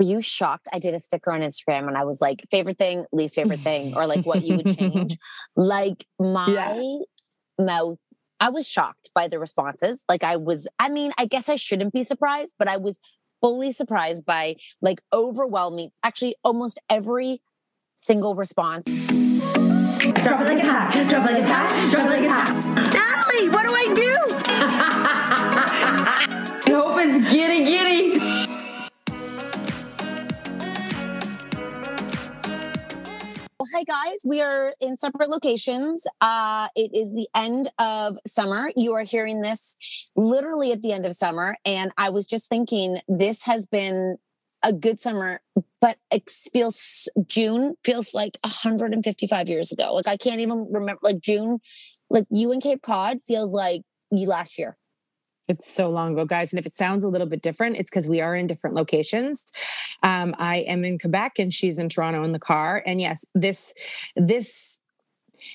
Were you shocked? I did a sticker on Instagram and I was like, favorite thing, least favorite thing, or like what you would change. like my yeah. mouth, I was shocked by the responses. Like I was, I mean, I guess I shouldn't be surprised, but I was fully surprised by like overwhelming, actually almost every single response. Drop it like a hat, drop it like a hat, drop it like a hat. Natalie, what do I do? I hope it's giddy giddy. Hi guys we are in separate locations. Uh it is the end of summer. You are hearing this literally at the end of summer and i was just thinking this has been a good summer but it feels june feels like 155 years ago. Like i can't even remember like june like you in cape cod feels like you last year it's so long ago, guys. And if it sounds a little bit different, it's because we are in different locations. Um, I am in Quebec and she's in Toronto in the car. And yes, this this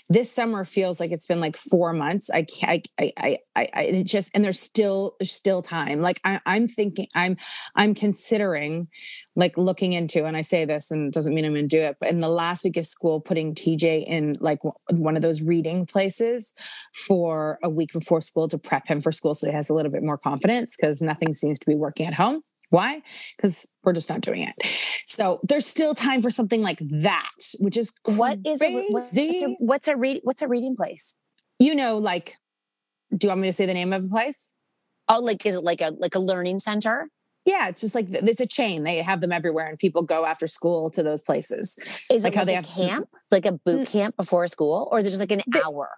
this summer feels like it's been like four months. I can't, I, I, I, I just, and there's still, there's still time. Like I, I'm thinking, I'm, I'm considering like looking into, and I say this and it doesn't mean I'm going to do it, but in the last week of school, putting TJ in like one of those reading places for a week before school to prep him for school. So he has a little bit more confidence because nothing seems to be working at home. Why? Because we're just not doing it. So there's still time for something like that, which is crazy. what is a, what's a, what's a read what's a reading place? You know, like, do you want me to say the name of a place? Oh, like is it like a like a learning center? Yeah, it's just like it's a chain. They have them everywhere, and people go after school to those places. Is like it how like they have camp? It's like a boot mm. camp before school, or is it just like an they, hour?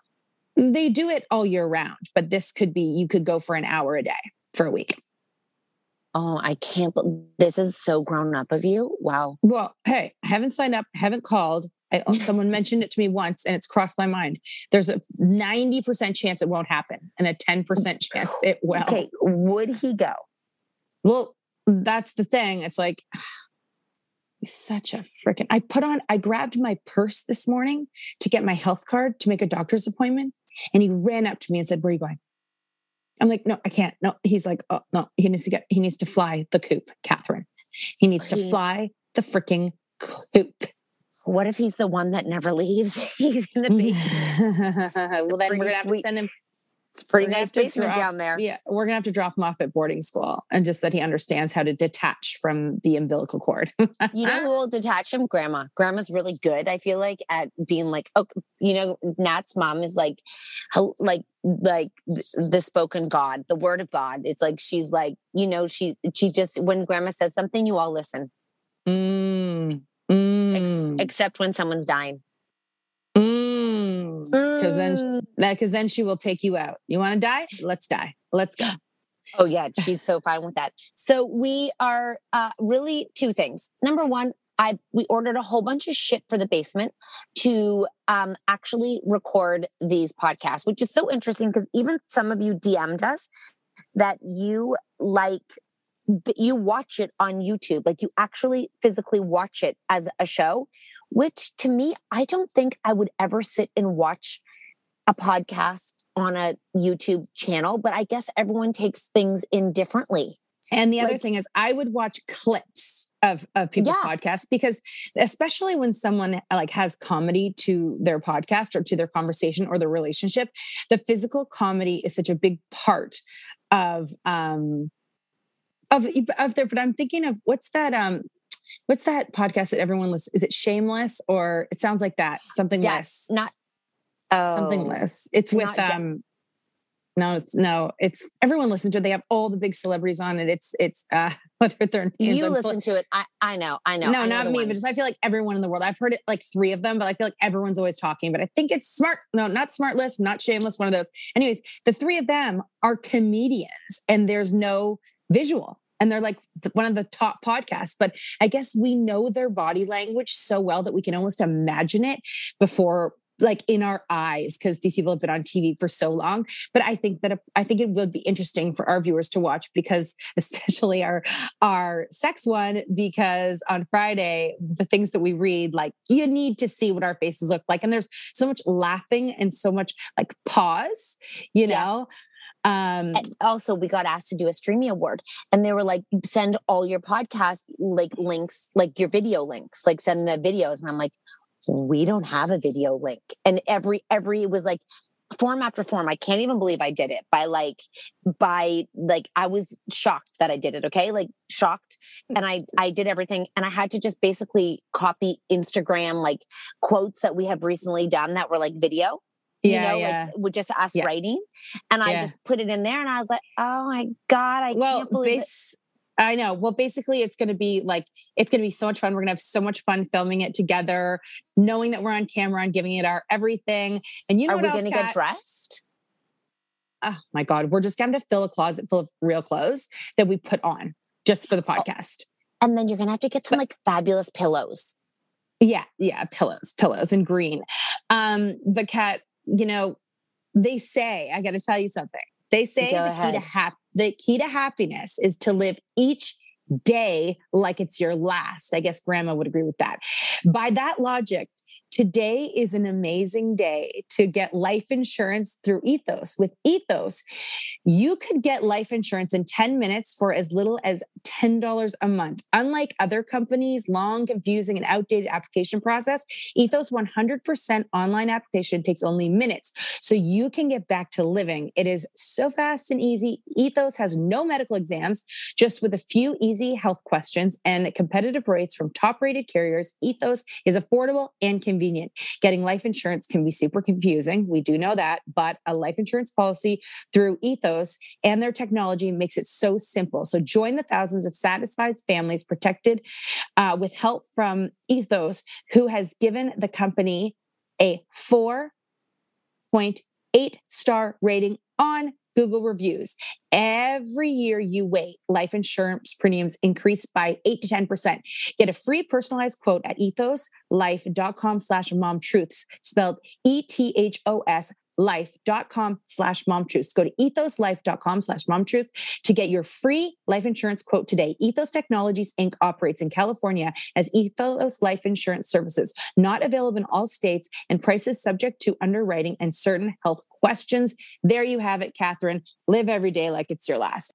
They do it all year round, but this could be you could go for an hour a day for a week. Oh, I can't. This is so grown up of you. Wow. Well, hey, I haven't signed up, haven't called. I, uh, someone mentioned it to me once and it's crossed my mind. There's a 90% chance it won't happen and a mm, 10% chance it will. Okay, would he go? Well, that's the thing. It's like, he's such a freaking. I put on, I grabbed my purse this morning to get my health card to make a doctor's appointment. And he ran up to me and said, Where are you going? I'm like, No, I can't. No. He's like, Oh, no, he needs to get, he needs to fly the coop, Catherine. He needs to fly the freaking coop. What if he's the one that never leaves? he's gonna be. well, then we're gonna have to send him. It's pretty nice basement drop- down there. Yeah, we're gonna have to drop him off at boarding school, and just that he understands how to detach from the umbilical cord. You know who will detach him? Grandma. Grandma's really good. I feel like at being like, oh, you know, Nat's mom is like, like, like the spoken God, the word of God. It's like she's like, you know, she she just when Grandma says something, you all listen, Mm, ex- mm, except when someone's dying. Mm. Because then, because then she will take you out. You want to die? Let's die. Let's go. Oh yeah, she's so fine with that. So we are uh, really two things. Number one, I we ordered a whole bunch of shit for the basement to um, actually record these podcasts, which is so interesting because even some of you DM'd us that you like you watch it on YouTube, like you actually physically watch it as a show, which to me, I don't think I would ever sit and watch a podcast on a YouTube channel, but I guess everyone takes things in differently. And the other Like- thing is, I would watch clips of of people's Yeah. podcasts because, especially when someone like has comedy to their podcast or to their conversation or their relationship, the physical comedy is such a big part of um of of their. But I'm thinking of what's that um. What's that podcast that everyone listens? Is it Shameless or it sounds like that? Something less. Yes, not oh, Something less. It's with de- um no, it's no, it's everyone listens to it. They have all the big celebrities on it. It's it's uh what are their names? You I'm listen to it. I I know. I know. no, I know not me, one. but just I feel like everyone in the world. I've heard it like three of them, but I feel like everyone's always talking. But I think it's smart. No, not smart list, not shameless. One of those. Anyways, the three of them are comedians, and there's no visual, and they're like one of the top podcasts. But I guess we know their body language so well that we can almost imagine it before. Like in our eyes, because these people have been on TV for so long. But I think that uh, I think it would be interesting for our viewers to watch because, especially our our sex one because on Friday, the things that we read, like you need to see what our faces look like. And there's so much laughing and so much like pause, you know? Um, And also, we got asked to do a streaming award, and they were like, "Send all your podcast like links, like your video links, like send the videos." And I'm like, "We don't have a video link." And every every it was like form after form. I can't even believe I did it by like by like I was shocked that I did it. Okay, like shocked, and I I did everything, and I had to just basically copy Instagram like quotes that we have recently done that were like video you yeah, know, yeah. like with just us Yeah. writing. And I just put it in there and I was like, oh my God, I well, can't believe it. I know. Well, basically, it's going to be like it's going to be so much fun. We're going to have so much fun filming it together, knowing that we're on camera and giving it our everything. And you know Are we going to get dressed? oh my god we're just going to fill a closet full of real clothes that we put on just for the podcast And then you're going to have to get some like fabulous pillows. yeah yeah pillows pillows and green um but cat you know they say i got to tell you something they say Go the key to hap- the key to happiness is to live each day like it's your last i guess grandma would agree with that. By that logic today is an amazing day to get life insurance through ethos with ethos you could get life insurance in 10 minutes for as little as $10 a month. Unlike other companies' long, confusing, and outdated application process, Ethos 100% online application takes only minutes. So you can get back to living. It is so fast and easy. Ethos has no medical exams, just with a few easy health questions and competitive rates from top rated carriers. Ethos is affordable and convenient. Getting life insurance can be super confusing. We do know that, but a life insurance policy through Ethos and their technology makes it so simple. So join the thousands of satisfied families protected uh, with help from Ethos, who has given the company a 4.8 star rating on Google reviews. Every year you wait, life insurance premiums increase by 8 to 10%. Get a free personalized quote at ethoslife.com slash mom truths, spelled E-T-H-O-S life.com slash mom truths. Go to ethoslife.com slash mom truths to get your free life insurance quote today. Ethos Technologies Inc. operates in California as Ethos Life Insurance Services, not available in all states and prices subject to underwriting and certain health questions. There you have it, Catherine. Live every day like it's your last.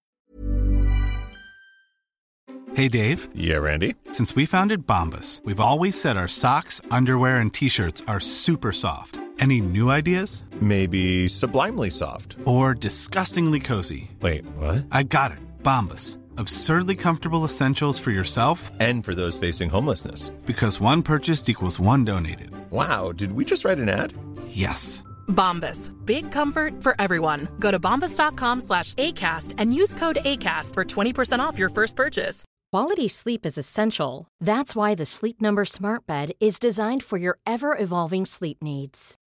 Hey, Dave. Yeah, Randy. Since we founded Bombas, we've always said our socks, underwear, and t shirts are super soft. Any new ideas? Maybe sublimely soft. Or disgustingly cozy? Wait, what? I got it. Bombas. Absurdly comfortable essentials for yourself And for those facing homelessness. because one purchased equals one donated. Wow, did we just write an ad? Yes. Bombas. Big comfort for everyone. Go to bombas.com slash ACAST and use code ACAST for 20% off your first purchase. Quality sleep is essential. That's why the Sleep Number Smart Bed is designed for your ever evolving sleep needs.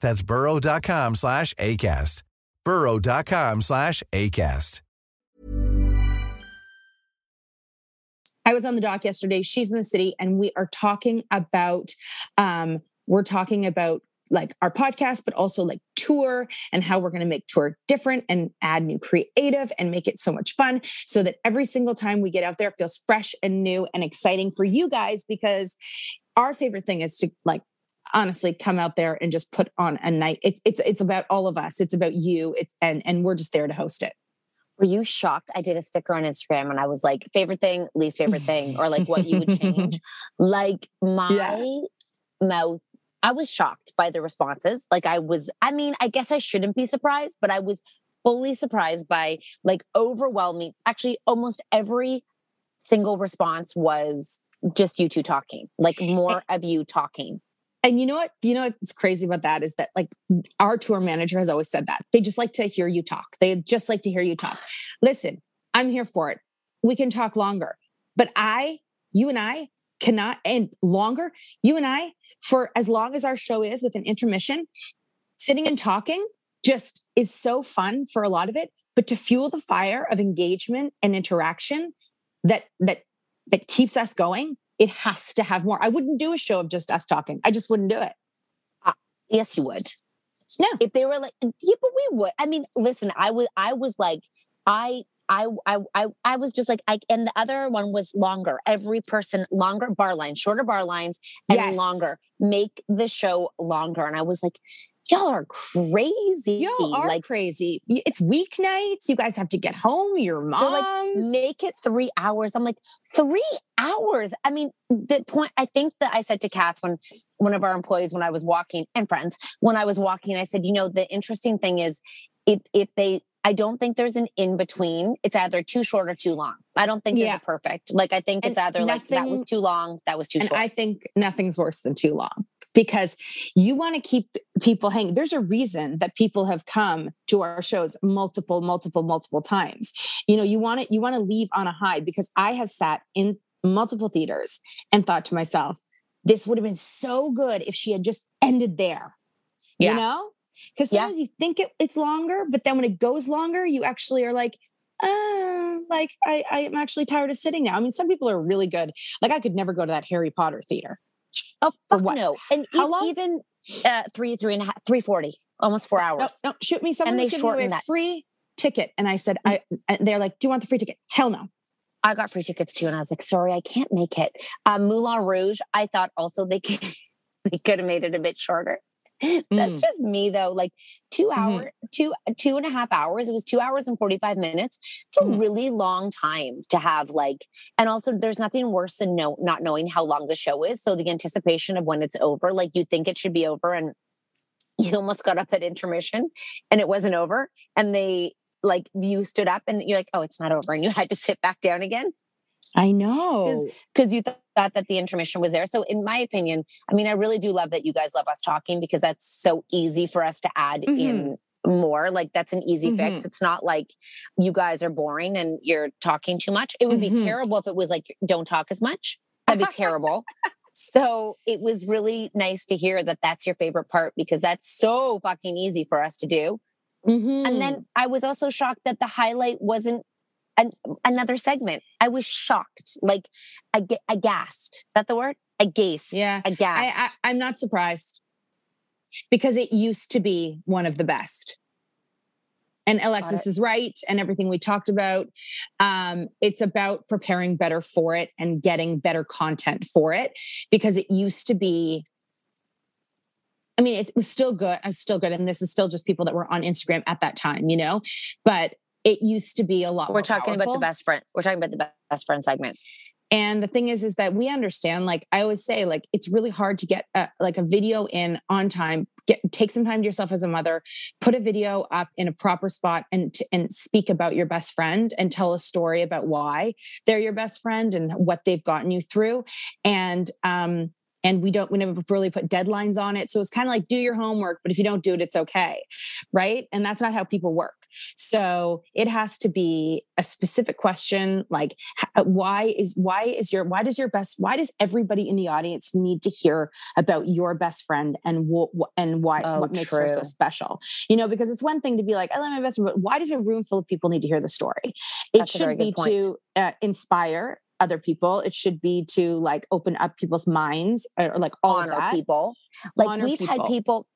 That's burrow.com slash ACAST. burrow.com slash ACAST. I was on the dock yesterday. She's in the city, and we are talking about um, we're talking about like our podcast, but also like tour and how we're going to make tour different and add new creative and make it so much fun so that every single time we get out there, it feels fresh and new and exciting for you guys because our favorite thing is to like honestly come out there and just put on a night. It's it's it's about all of us. It's about you. It's and and we're just there to host it. Were you shocked? I did a sticker on Instagram and I was like, favorite thing, least favorite thing, or like what you would change. like my Yeah. mouth, I was shocked by the responses. Like I was, I mean, I guess I shouldn't be surprised, but I was fully surprised by like overwhelming. Actually, almost every single response was just you two talking, like more of you talking. And you know what? You know what's crazy about that is that like our tour manager has always said that. They just like to hear you talk. They just like to hear you talk. Listen, I'm here for it. We can talk longer. But I, you and I cannot and longer, you and I for as long as our show is with an intermission, sitting and talking just is so fun for a lot of it, but to fuel the fire of engagement and interaction that that that keeps us going, it has to have more. I wouldn't do a show of just us talking. I just wouldn't do it. Ah, yes, you would. No. If they were like, yeah, but we would. I mean, listen, I was, I was like, I, I, I, I, I was just like, I, and the other one was longer. Every person longer bar lines, shorter bar lines, and Yes. longer. Make the show longer. And I was like, y'all are crazy. Y'all are like, crazy. It's weeknights. You guys have to get home. Your They're like, make it three hours. I'm like, three hours. I mean, the point, I think that I said to Kath when one of our employees, when I was walking and friends, when I was walking, I said, you know, the interesting thing is if, if they, I don't think there's an in between. It's either too short or too long. I don't think there's Yeah. a perfect. Like, I think it's And either like that was too long, that was too and short. I think nothing's worse than too long because you want to keep people hanging. There's a reason that people have come to our shows multiple, multiple, multiple times. You know, you want to you want to leave on a high because I have sat in multiple theaters and thought to myself, this would have been so good if she had just ended there. Yeah. You know? Because Yeah. sometimes you think it, it's longer, but then when it goes longer, you actually are like, uh, like I, I'm actually tired of sitting now. I mean, some people are really good. Like I could never go to that Harry Potter theater. Oh, for fuck what? no. And How e- long? even uh, three, three and a half, 340, almost four hours. No, no, shoot me. Someone they was giving away shortened a that. free ticket, and I said, I. And they're like, "Do you want the free ticket?" Hell no. I got free tickets too, and I was like, sorry, I can't make it. Um, Moulin Rouge, I thought also they could, they could have made it a bit shorter. That's Mm. just me though. Like two Mhm. hour, two two and a half hours. It was two hours and forty five minutes. It's a Mhm. really long time to have like, and also there's nothing worse than no not knowing how long the show is. So the anticipation of when it's over, like you think it should be over, and you almost got up at intermission, and it wasn't over, and they like you stood up and you're like, oh, it's not over, and you had to sit back down again I know. because you th- thought that the intermission was there. So, in my opinion, I mean, I really do love that you guys love us talking because that's so easy for us to add in more. Like, that's an easy fix. It's not like you guys are boring and you're talking too much. It would be Mhm. terrible if it was like, don't talk as much. That'd be terrible. So, it was really nice to hear that that's your favorite part because that's so fucking easy for us to do. Mhm. And then I was also shocked that the highlight wasn't an, another segment. I was shocked, like ag- aghast. Is that the word? Agaced. Yeah. Aghast. I, I, I'm not surprised because it used to be one of the best. And Alexis is right, and everything we talked about. Um, it's about preparing better for it and getting better content for it because it used to be. I mean, it was still good. I'm still good, and this is still just people that were on Instagram at that time, you know. But it used to be a lot. We're talking about the best friend. We're talking about the best friend segment. And the thing is, is that we understand. Like I always say, like it's really hard to get a, like a video in on time. Get take some time to yourself as a mother. Put a video up in a proper spot and and speak about your best friend and tell a story about why they're your best friend and what they've gotten you through. And um and we don't we never really put deadlines on it. So it's kind of like do your homework, but if you don't do it, it's okay, right? And that's not how people work. So it has to be a specific question like why is why is your why does your best why does everybody in the audience need to hear about your best friend and what and why Oh, what makes her so special you know because it's one thing to be like i love my best friend but why does a room full of people need to hear the story it That's should be point. to uh, inspire other people it should be to like open up people's minds or, or like all of honor that. people. Like Honor we've had people.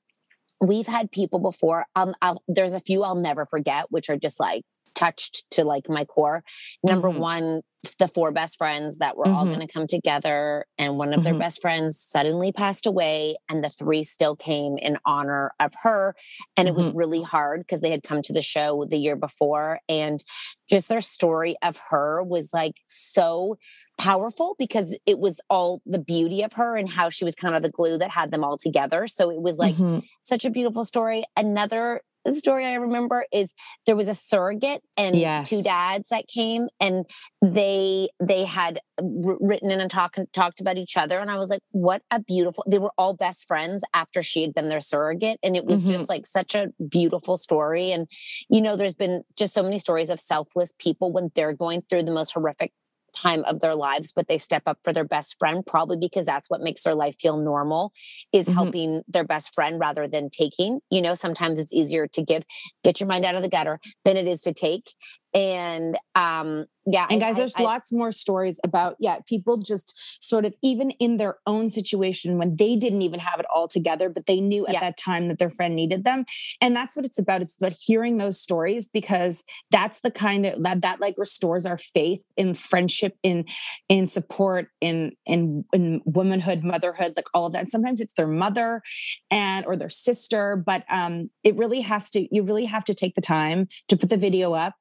We've had people before. Um, I'll, there's a few I'll never forget, which are just like touched to like my core. Number Mhm. one, the four best friends that were all Mhm. going to come together, and one of their Mhm. best friends suddenly passed away, and the three still came in honor of her. And it was Mm-hmm. really hard because they had come to the show the year before, and just their story of her was like so powerful because it was all the beauty of her and how she was kind of the glue that had them all together. So it was like Mhm. such a beautiful story. Another story I remember is there was a surrogate and Yes. two dads that came and they they had written in and talked talked about each other and I was like what a beautiful they were all best friends after she had been their surrogate and it was just mm-hmm. like such a beautiful story and you know there's been just so many stories of selfless people when they're going through the most horrific time of their lives but they step up for their best friend probably because that's what makes their life feel normal is Mhm. helping their best friend rather than taking you know sometimes it's easier to give get your mind out of the gutter than it is to take and um yeah and I- guys I- there's I- lots more stories about yeah people just sort of even in their own situation when they didn't even have it all together but they knew at Yeah. that time that their friend needed them and that's what it's about it's about hearing those stories because that's the kind of that that like restores our faith in friendship in in support in in in womanhood motherhood like all of that and sometimes it's their mother and or their sister but um it really has to you really have to take the time to put the video up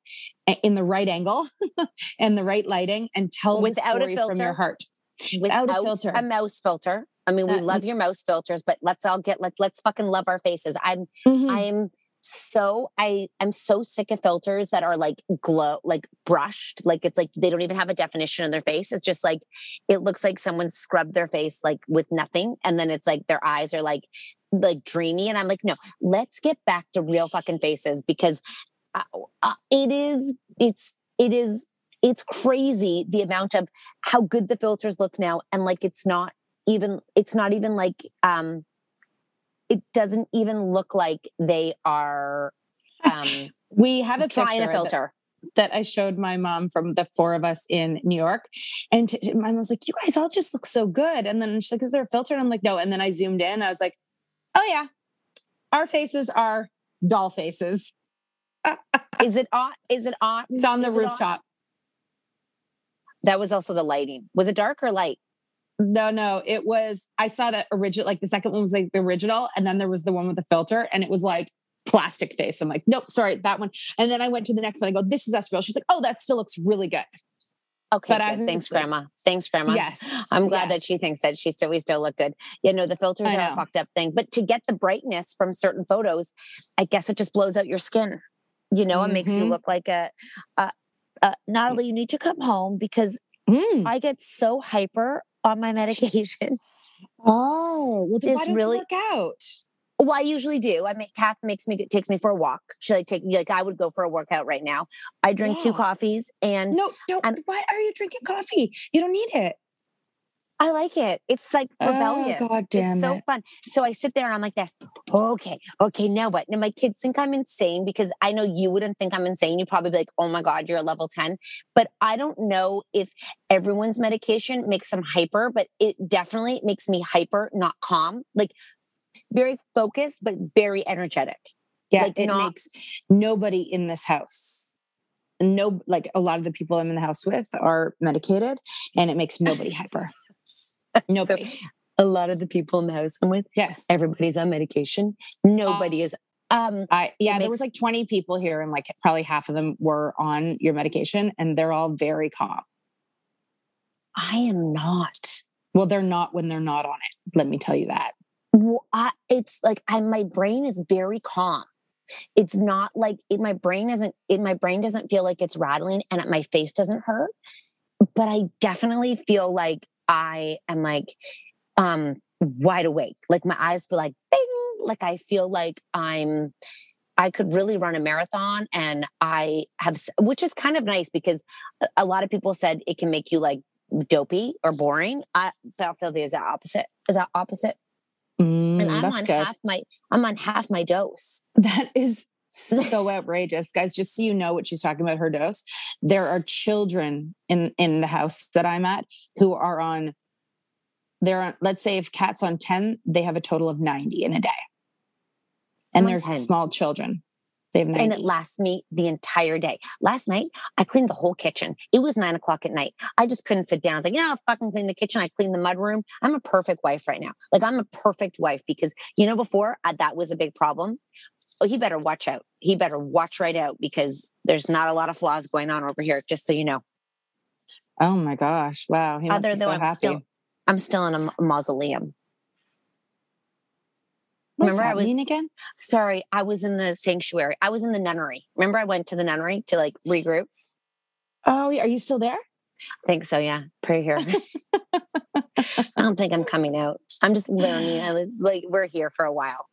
in the right angle and the right lighting and tell Without the story from your heart. without a filter. a mouse filter i mean we Uh, love your mouse filters but let's all get let, let's fucking love our faces i'm Mhm. i'm so i i'm so sick of filters that are like glow like brushed like it's like they don't even have a definition on their face it's just like it looks like someone scrubbed their face like with nothing and then it's like their eyes are like like dreamy and i'm like no let's get back to real fucking faces because it is it's it is it's crazy the amount of how good the filters look now and like it's not even it's not even like um it doesn't even look like they are um we have a trying picture a filter that I showed my mom from the four of us in New York. And t- mom was like, You guys all just look so good. And then she's like, Is there a filter? And I'm like, No. And then I zoomed in. I was like, Oh, yeah. Our faces are doll faces. Is it on is it on It's on the rooftop. That was also the lighting. Was it dark or light? No, no, it was. I saw the original, like the second one was like the original, and then there was the one with the filter, and it was like plastic face. I'm like, nope, sorry, that one. And then I went to the next one. I go, this is us real. She's like, oh, that still looks really good. Okay, thanks, Grandma. Thanks, Grandma. Yes, I'm glad yes. that she thinks that she still we still look good. You know, the filters are a fucked up thing, but to get the brightness from certain photos, I guess it just blows out your skin. You know, mm-hmm. it makes you mm-hmm. look like a. a, a Natalie, you need to come home because mm. I get so hyper on my medication. Oh, well, don't really, you work out? Well, I usually do. I make Kath makes me takes me for a walk. She like take like I would go for a workout right now. I drink yeah. two coffees and no, don't. I'm, why are you drinking coffee? You don't need it. I like it. It's like oh, rebellious. Oh, God damn it's it. so fun. So I sit there and I'm like this. Okay, okay, now what? Now my kids think I'm insane because I know you wouldn't think I'm insane. You'd probably be like, oh my God, you're a level 10. But I don't know if everyone's medication makes them hyper, but it definitely makes me hyper, not calm. Like very focused, but very energetic. Yeah, like it not- makes nobody in this house. No, like a lot of the people I'm in the house with are medicated, and it makes nobody hyper. Nobody. So, a lot of the people in the house I'm with, yes, everybody's on medication. Nobody uh, is. Um, I yeah, makes, there was like 20 people here, and like probably half of them were on your medication, and they're all very calm. I am not. Well, they're not when they're not on it. Let me tell you that. Well, I, it's like I, my brain is very calm. It's not like it, my brain isn't. It, my brain doesn't feel like it's rattling, and my face doesn't hurt. But I definitely feel like I am like um wide awake. Like my eyes feel like bing. Like I feel like I'm I could really run a marathon and I have which is kind of nice because a lot of people said it can make you like dopey or boring. I felt feel the exact opposite. Is that opposite? Mm, and I'm on good. half my I'm on half my dose. That is so outrageous guys just so you know what she's talking about her dose there are children in in the house that i'm at who are on they're on let's say if cat's on 10 they have a total of 90 in a day. And they're 10. small children. They have 90. and it lasts me the entire day. Last night i cleaned the whole kitchen. It was nine o'clock at night. I just couldn't sit down. I was like yeah i'll fucking clean the kitchen? I cleaned the mud room? I'm a perfect wife right now. Like i'm a perfect wife because you know before I, that was a big problem oh, he better watch out. He better watch right out because there's not a lot of flaws going on over here, just so you know. Oh my gosh. Wow. He Other though so I'm happy. still I'm still in a mausoleum. What's Remember I was again? Sorry, I was in the sanctuary. I was in the nunnery. Remember I went to the nunnery to like regroup? Oh, are you still there? I think so, yeah. Pray here. I don't think I'm coming out. I'm just learning. I was like, we're here for a while.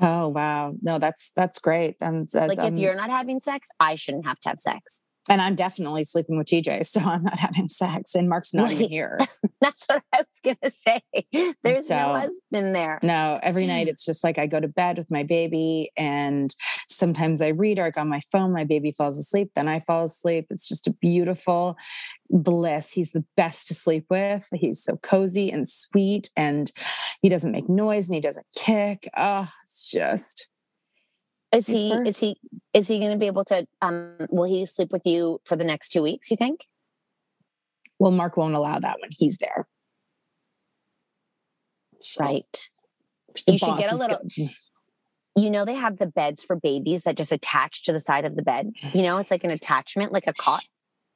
Oh wow. No, that's that's great. And like um, if you're not having sex, I shouldn't have to have sex. And I'm definitely sleeping with TJ, so I'm not having sex. And Mark's not even here. That's what I was gonna say. There's so, no husband there. No, every night it's just like I go to bed with my baby, and sometimes I read or I go on my phone. My baby falls asleep, then I fall asleep. It's just a beautiful bliss. He's the best to sleep with. He's so cozy and sweet, and he doesn't make noise and he doesn't kick. Oh, it's just is he is he is he going to be able to um will he sleep with you for the next 2 weeks you think? Well, Mark won't allow that when he's there. So, right. You should get a little good. you know they have the beds for babies that just attach to the side of the bed. You know, it's like an attachment like a cot.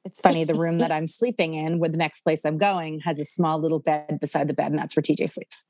It's funny the room that I'm sleeping in with the next place I'm going has a small little bed beside the bed and that's where TJ sleeps.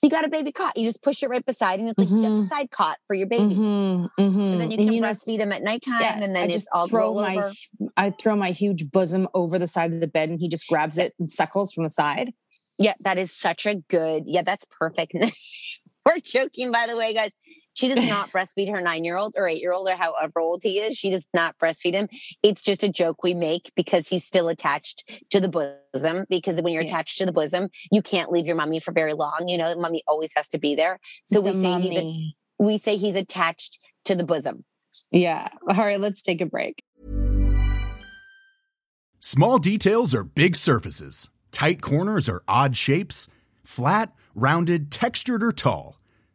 So you got a baby cot. You just push it right beside, and it's like mm-hmm. you got the side cot for your baby. Mm-hmm. Mm-hmm. And then you can you breastfeed know, him at nighttime, yeah, and then I just all throw my, over. I throw my huge bosom over the side of the bed, and he just grabs it and suckles from the side. Yeah, that is such a good. Yeah, that's perfect. We're joking, by the way, guys. She does not breastfeed her nine year old or eight year old or however old he is. She does not breastfeed him. It's just a joke we make because he's still attached to the bosom. Because when you're yeah. attached to the bosom, you can't leave your mummy for very long. You know, mummy always has to be there. So the we say he's a, we say he's attached to the bosom. Yeah. All right, let's take a break. Small details are big surfaces. Tight corners are odd shapes. Flat, rounded, textured, or tall.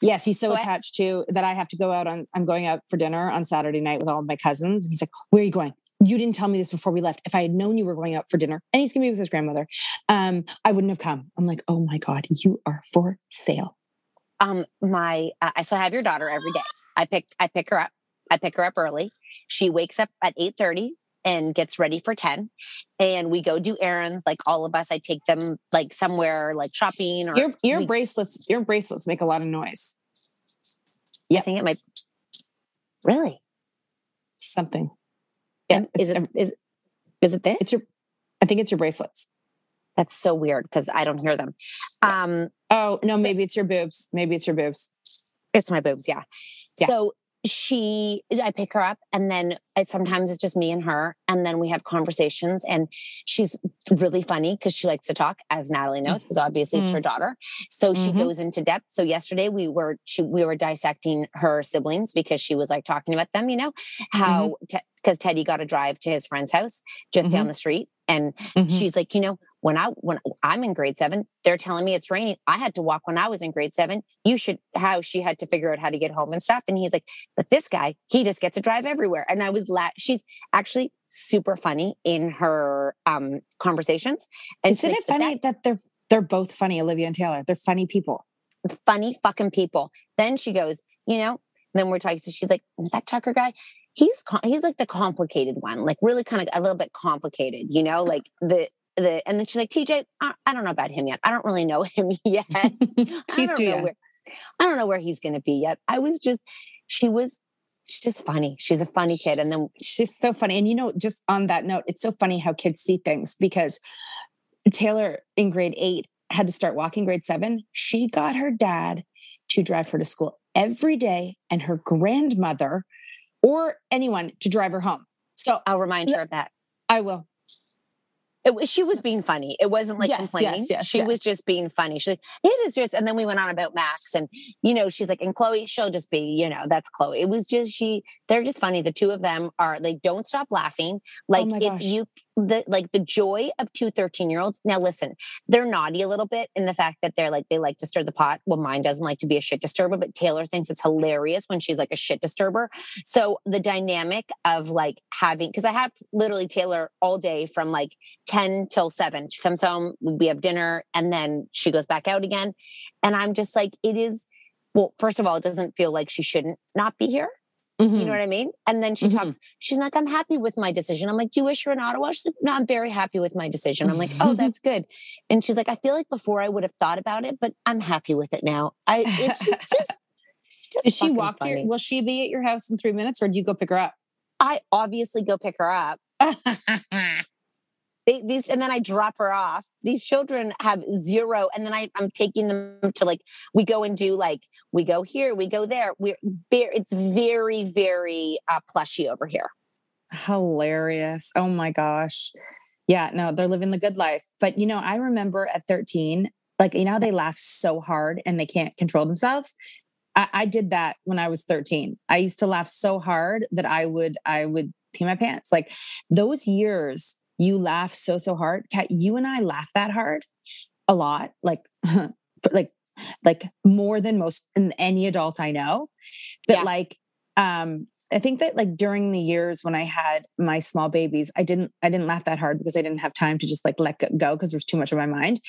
Yes, he's so attached to that I have to go out on I'm going out for dinner on Saturday night with all of my cousins. And he's like, Where are you going? You didn't tell me this before we left. If I had known you were going out for dinner, and he's gonna be with his grandmother, um, I wouldn't have come. I'm like, oh my God, you are for sale. Um, my uh, so I have your daughter every day. I pick I pick her up. I pick her up early. She wakes up at eight thirty and gets ready for 10 and we go do errands like all of us i take them like somewhere like shopping or your your we, bracelets your bracelets make a lot of noise. Yeah. I think it might really? Something. Yeah is it is is it this? it's your i think it's your bracelets. That's so weird because i don't hear them. Um oh no maybe it's your boobs maybe it's your boobs. It's my boobs yeah, yeah. so she i pick her up and then it, sometimes it's just me and her and then we have conversations and she's really funny because she likes to talk as natalie knows because obviously mm-hmm. it's her daughter so mm-hmm. she goes into depth so yesterday we were she, we were dissecting her siblings because she was like talking about them you know how because mm-hmm. te- teddy got a drive to his friend's house just down mm-hmm. the street and mm-hmm. she's like you know when I when I'm in grade seven, they're telling me it's raining. I had to walk when I was in grade seven. You should how she had to figure out how to get home and stuff. And he's like, but this guy, he just gets to drive everywhere. And I was la- she's actually super funny in her um conversations. And Isn't it funny that, that they're they're both funny, Olivia and Taylor? They're funny people. Funny fucking people. Then she goes, you know, then we're talking. So she's like, that Tucker guy, he's he's like the complicated one, like really kind of a little bit complicated, you know, like the the and then she's like, TJ, I, I don't know about him yet. I don't really know him yet. she's too young. Where, I don't know where he's going to be yet. I was just, she was she's just funny. She's a funny kid. And then she's so funny. And you know, just on that note, it's so funny how kids see things because Taylor in grade eight had to start walking grade seven. She got her dad to drive her to school every day and her grandmother or anyone to drive her home. So I'll remind her of that. I will. It, she was being funny. It wasn't like yes, complaining. Yes, yes, she was just being funny. She's like, it is just, and then we went on about Max and, you know, she's like, and Chloe, she'll just be, you know, that's Chloe. It was just, she, they're just funny. The two of them are like, don't stop laughing. Oh like oh if you, the like the joy of two 13 year olds. Now, listen, they're naughty a little bit in the fact that they're like, they like to stir the pot. Well, mine doesn't like to be a shit disturber, but Taylor thinks it's hilarious when she's like a shit disturber. So the dynamic of like having, because I have literally Taylor all day from like 10 till 7. She comes home, we have dinner, and then she goes back out again. And I'm just like, it is, well, first of all, it doesn't feel like she shouldn't not be here. Mm-hmm. You know what I mean? And then she mm-hmm. talks, she's like, I'm happy with my decision. I'm like, Do you wish you're in Ottawa? She's like, No, I'm very happy with my decision. I'm like, Oh, that's good. And she's like, I feel like before I would have thought about it, but I'm happy with it now. I it's just, just, just Is she walk here? Will she be at your house in three minutes or do you go pick her up? I obviously go pick her up. they, these and then I drop her off. These children have zero, and then I, I'm taking them to like we go and do like we go here, we go there. We're it's very very uh, plushy over here. Hilarious! Oh my gosh, yeah. No, they're living the good life. But you know, I remember at 13, like you know, they laugh so hard and they can't control themselves. I, I did that when I was 13. I used to laugh so hard that I would I would pee my pants. Like those years, you laugh so so hard. Kat, you and I laugh that hard a lot, like like like more than most in any adult I know. But Yeah. like um I think that like during the years when I had my small babies, I didn't I didn't laugh that hard because I didn't have time to just like let go because there's too much on my mind.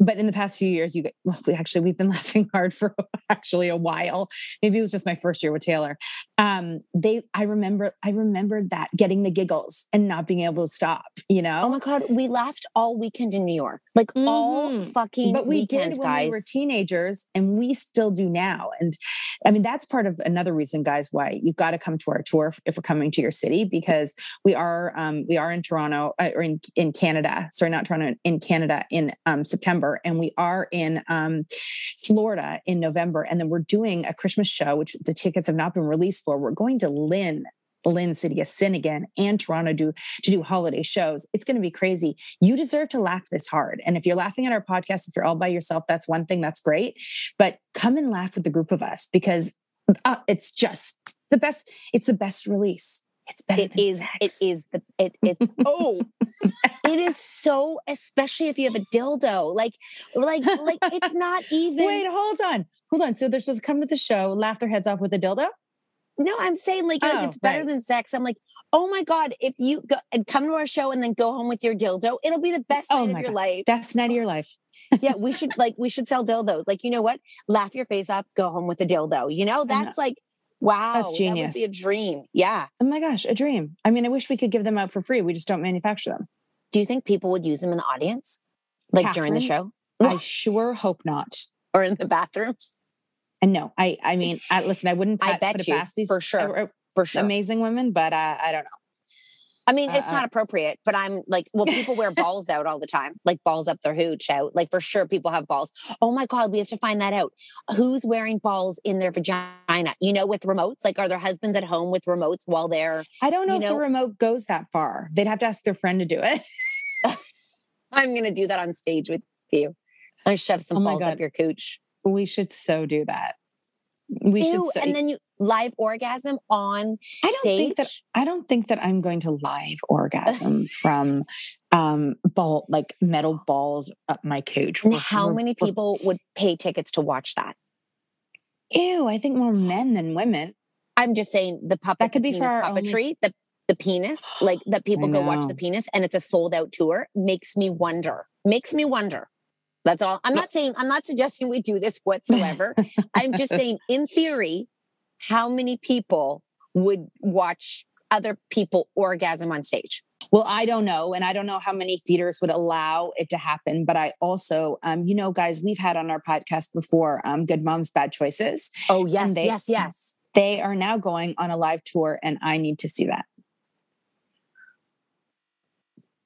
But in the past few years, you get well, we actually we've been laughing hard for actually a while. Maybe it was just my first year with Taylor. Um, they I remember I remembered that getting the giggles and not being able to stop, you know. Oh my god, we laughed all weekend in New York, like all Mhm. fucking but we weekend, did when guys. we were teenagers and we still do now and i mean that's part of another reason guys why you've got to come to our tour if- we're coming to your city because we are um, we are in toronto uh, or in, in canada sorry not toronto in canada in um, september and we are in um, florida in november and then we're doing a christmas show which the tickets have not been released for we're going to lynn Lynn City of Sin again and Toronto do to do holiday shows. It's going to be crazy. You deserve to laugh this hard. And if you're laughing at our podcast, if you're all by yourself, that's one thing. That's great. But come and laugh with the group of us because uh, it's just the best. It's the best release. It's better. It is. It is the. It. It's. oh, it is so. Especially if you have a dildo, like, like, like. It's not even. Wait, hold on, hold on. So they're supposed to come to the show, laugh their heads off with a dildo. No, I'm saying like, you're like Oh, it's better right. than sex. I'm like, oh my god, if you go and come to our show and then go home with your dildo, it'll be the best Oh night of your God. life. That's night of your life. yeah, we should like we should sell dildos. Like, you know what? Laugh your face off, go home with a dildo. You know, that's like wow, That's genius. That would be a dream. Yeah. Oh my gosh, a dream. I mean, I wish we could give them out for free. We just don't manufacture them. Do you think people would use them in the audience, like during the show, I sure hope not. or in the bathroom? And no, I I mean, I, listen, I wouldn't I bet put you, past these for sure. uh, uh, For sure. amazing women, but uh, I don't know. I mean, it's Uh, not appropriate, but I'm like, well, people wear balls out all the time, like balls up their hooch out. Like for sure, people have balls. Oh my God, we have to find that out. Who's wearing balls in their vagina? You know, with remotes? Like, are their husbands at home with remotes while they're? I don't know if the remote goes that far. They'd have to ask their friend to do it. I'm going to do that on stage with you. I shove some Oh balls God. up your cooch. We should so do that. We should. Ew, and then you live orgasm on I don't stage. think that I don't think that I'm going to live orgasm from um ball like metal balls up my cooch. and We're- how we're- many people would pay tickets to watch that? Ew, I think more men than women. I'm just saying the puppet, That could the be for our only- puppetry, the the penis, like that people go watch the penis, and it's a sold out tour. Makes me wonder. Makes me wonder. That's all. I'm not saying. I'm not suggesting we do this whatsoever. I'm just saying, in theory, how many people would watch other people orgasm on stage? Well, I don't know. And I don't know how many theaters would allow it to happen. But I also, um, you know, guys, we've had on our podcast before um, Good Moms, Bad Choices. Oh yes, they- yes, yes. They are now going on a live tour, and I need to see that.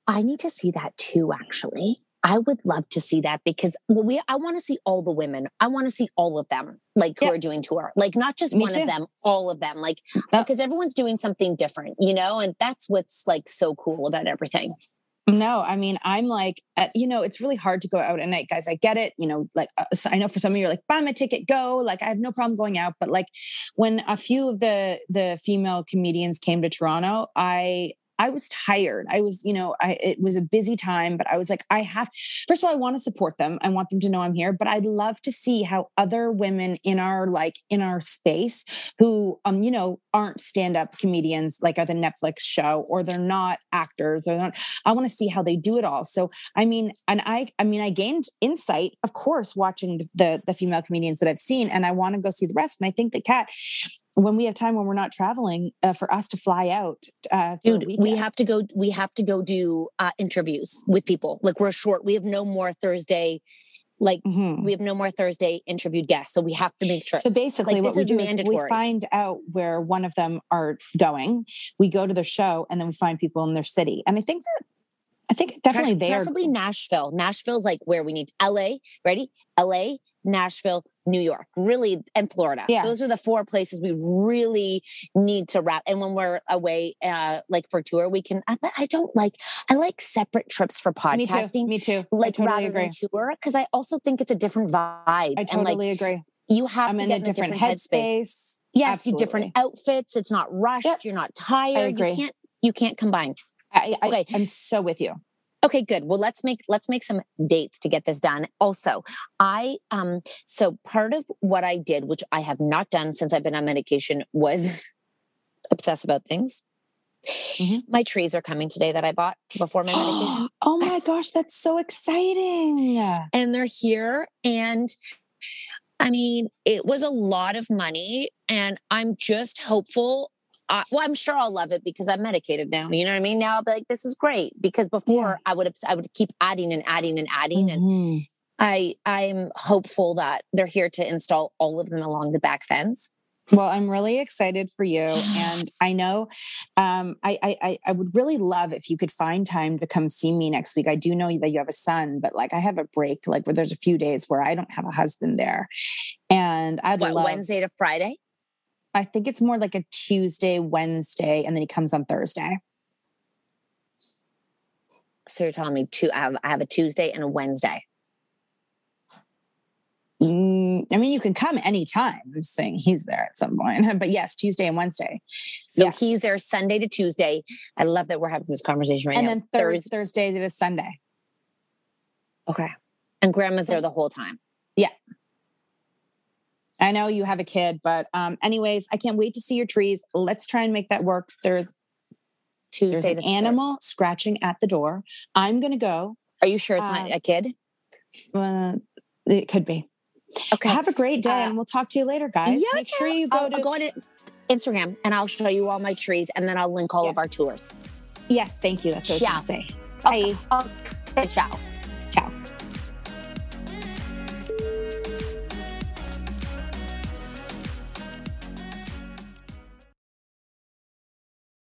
I need to see that too, actually. I would love to see that because well, we I want to see all the women. I want to see all of them, like who are doing tour. Like not just Me one too. of them, all of them. Like Yep. because everyone's doing something different, you know, and that's what's like so cool about everything. No, I mean, I'm like, uh, you know, it's really hard to go out at night, guys. I get it. You know, like, uh, so I know for some of you, are like, buy my ticket, go. Like, I have no problem going out. But like, when a few of the the female comedians came to Toronto, I I was tired. I was, you know, I it was a busy time, but I was like, I have. First of all, I want to support them. I want them to know I'm here. But I'd love to see how other women in our like in our space who, um, you know, aren't stand up comedians like at the Netflix show, or they're not actors, or not I want to see how they do it all. So I mean, and I I mean I gained insight, of course, watching the the, the female comedians that I've seen, and I want to go see the rest. And I think that Kat, when we have time when we're not traveling, uh, for us to fly out, uh, Dude, we have to go we have to go do uh interviews with people. Like we're short. We have no more Thursday like Mhm. we have no more Thursday interviewed guests. So we have to make sure. So basically, like, what this we is do is mandatory. we find out where one of them are going. We go to their show, and then we find people in their city. And I think that I think definitely Pref- they are preferably Nashville. Nashville's like where we need LA, ready? LA, Nashville, New York, really, and Florida. Yeah. Those are the four places we really need to wrap. And when we're away, uh, like for tour, we can, I- but I don't like, I like separate trips for Me too. podcasting. Me too. Like totally rather agree. than tour, because I also think it's a different vibe. I totally like agree. you have I'm to in get a different, headspace. headspace. Yes, you different outfits. It's not rushed. Yep. You're not tired. You can't You can't combine. I, I, Okay. I'm so with you. Okay, good. Well, let's make let's make some dates to get this done. Also, I um so part of what I did, which I have not done since I've been on medication, was obsess about things. Mhm. My trees are coming today that I bought before my medication. oh my gosh, that's so exciting. and they're here and i mean it was a lot of money and i'm just hopeful uh, well i'm sure i'll love it because i'm medicated now you know what i mean now i'll be like this is great because before i would have i would keep adding and adding and adding and Mhm. i i'm hopeful that they're here to install all of them along the back fence Well, I'm really excited for you, and I know um, I, I I- I would really love if you could find time to come see me next week. I do know that you have a son, but like I have a break, like where there's a few days where I don't have a husband there, and I'd what, love. wednesday to friday I think it's more like a Tuesday, Wednesday, and then he comes on Thursday. so you're telling me two i have, I have a tuesday and a wednesday Mm, I mean, you can come anytime. I'm just saying he's there at some point, but yes, Tuesday and Wednesday. so Yeah. he's there sunday to tuesday i love that we're having this conversation right and now And then Thurs Thursday to Sunday. okay and grandma's there the whole time. I know you have a kid, but um, anyways, I can't wait to see your trees. Let's try and make that work. There's tuesday there's an to Thursday. animal scratching at the door. I'm gonna go. Are you sure it's not Uh, a kid? Uh, it could be. Okay. Have a great day, Uh, and we'll talk to you later, guys. yeah, Make sure you go I'll, to. I'll go on Instagram and I'll show you all my trees and then I'll link all Yeah. of our tours. yes, thank you. That's what I was Ciao. gonna say. Bye. Okay, ciao.